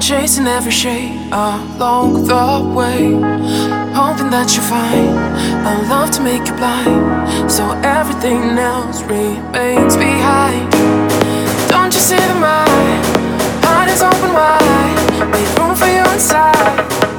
chasing every shade along the way. Hoping that you find a love to make you blind. So everything else remains behind. Don't you see that my heart is open wide? Make room for you inside.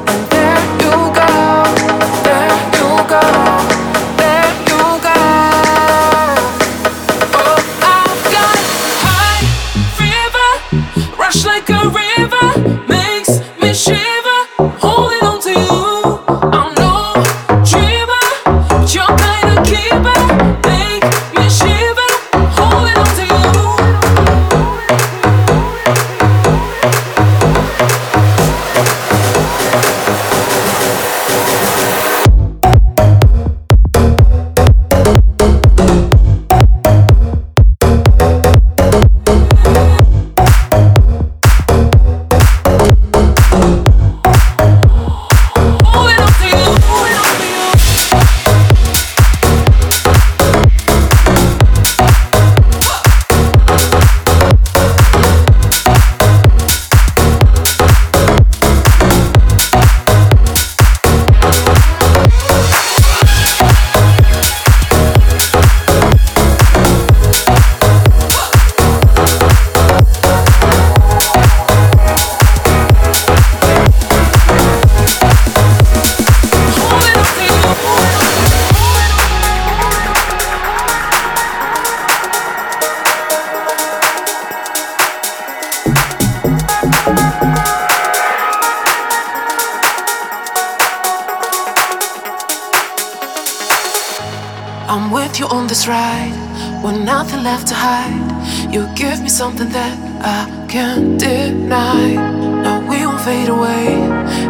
Something that I can't deny. No, we won't fade away.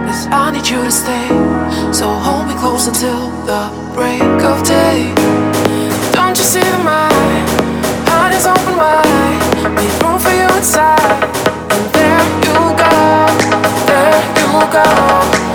Cause I need you to stay. So hold me close until the break of day. Don't you see that my heart is open wide? Make room for you inside. And there you go, there you go,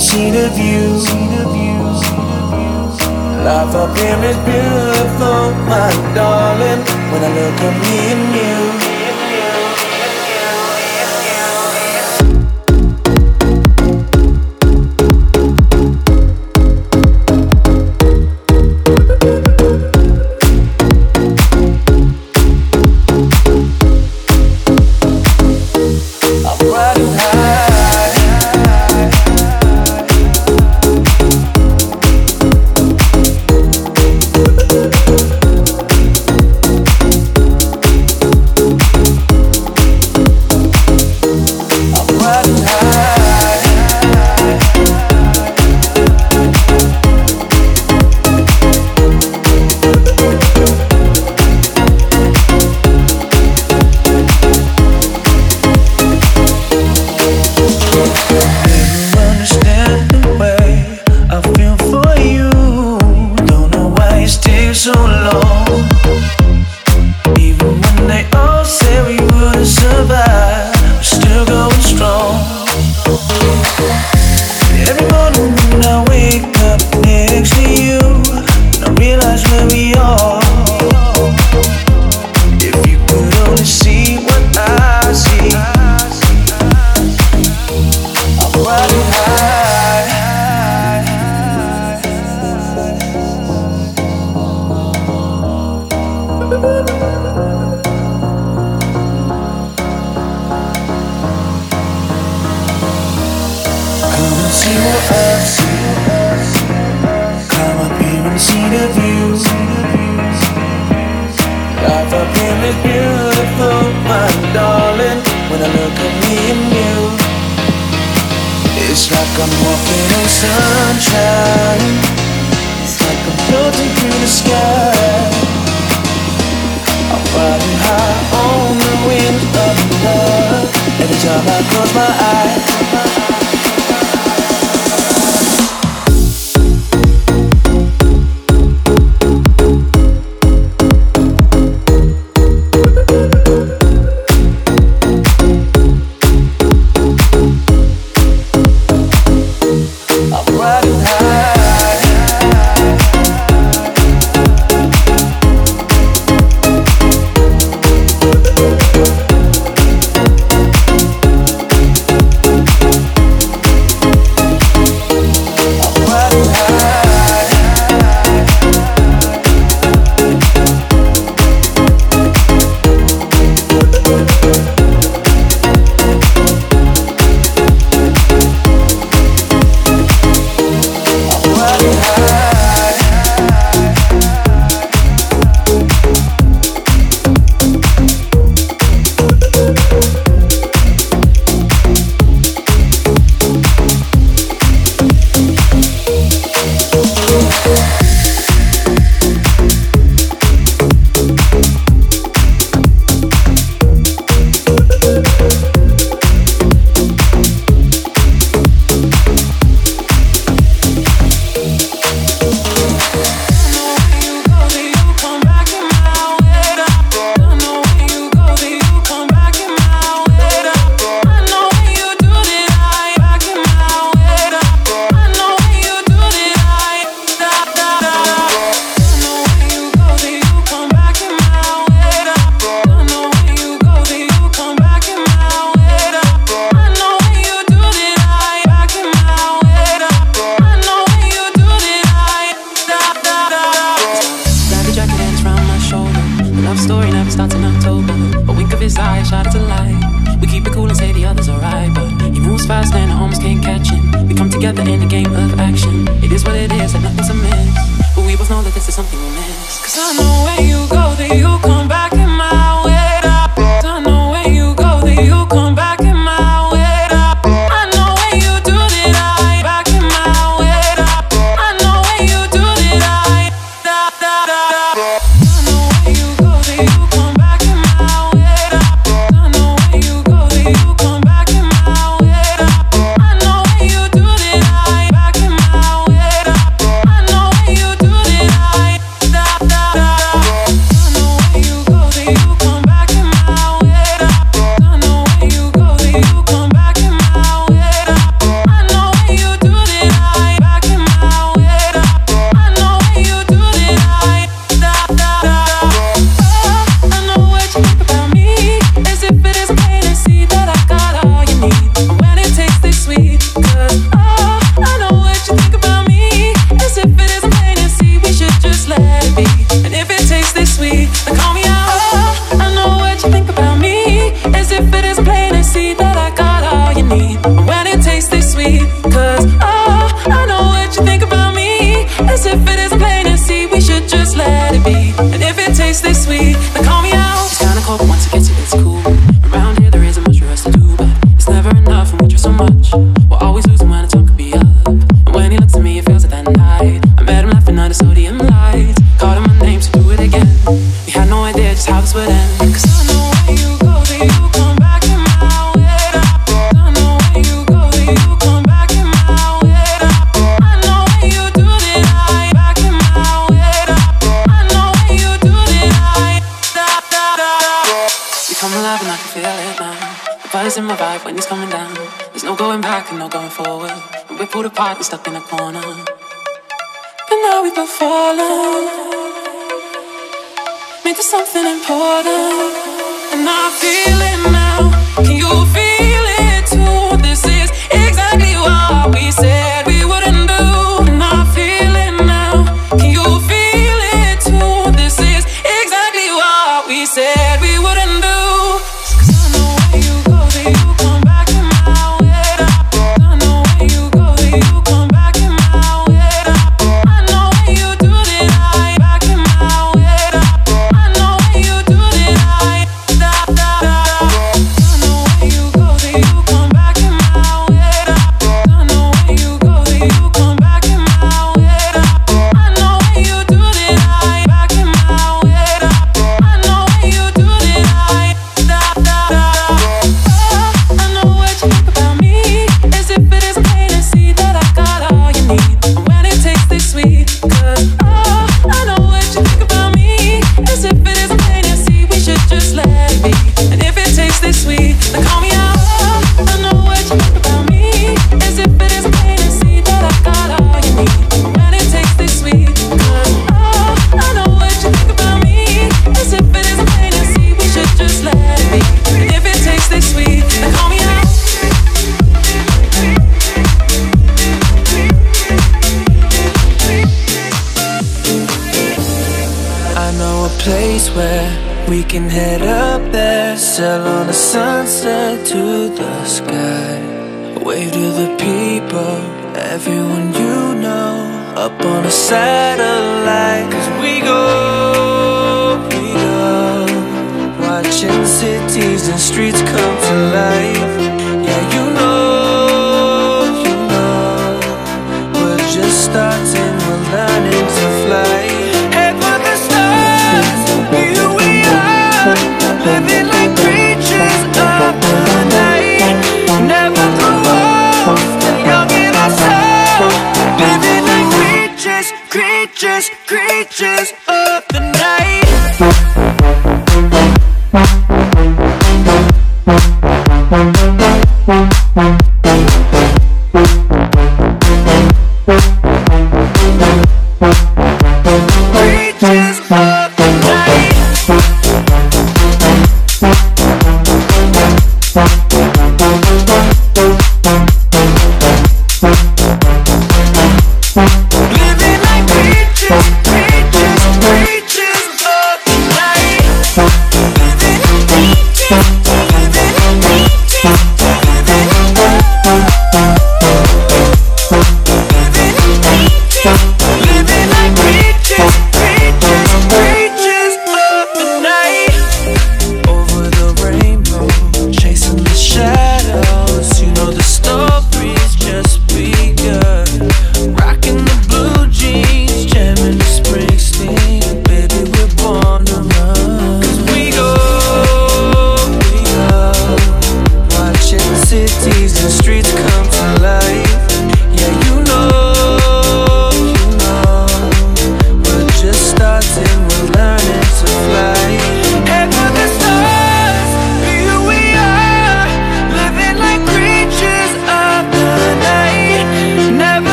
see the view. Life up here is beautiful, my darling. When I look at me and you. time I close my eyes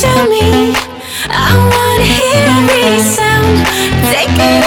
to me. I wanna hear every sound. Take it.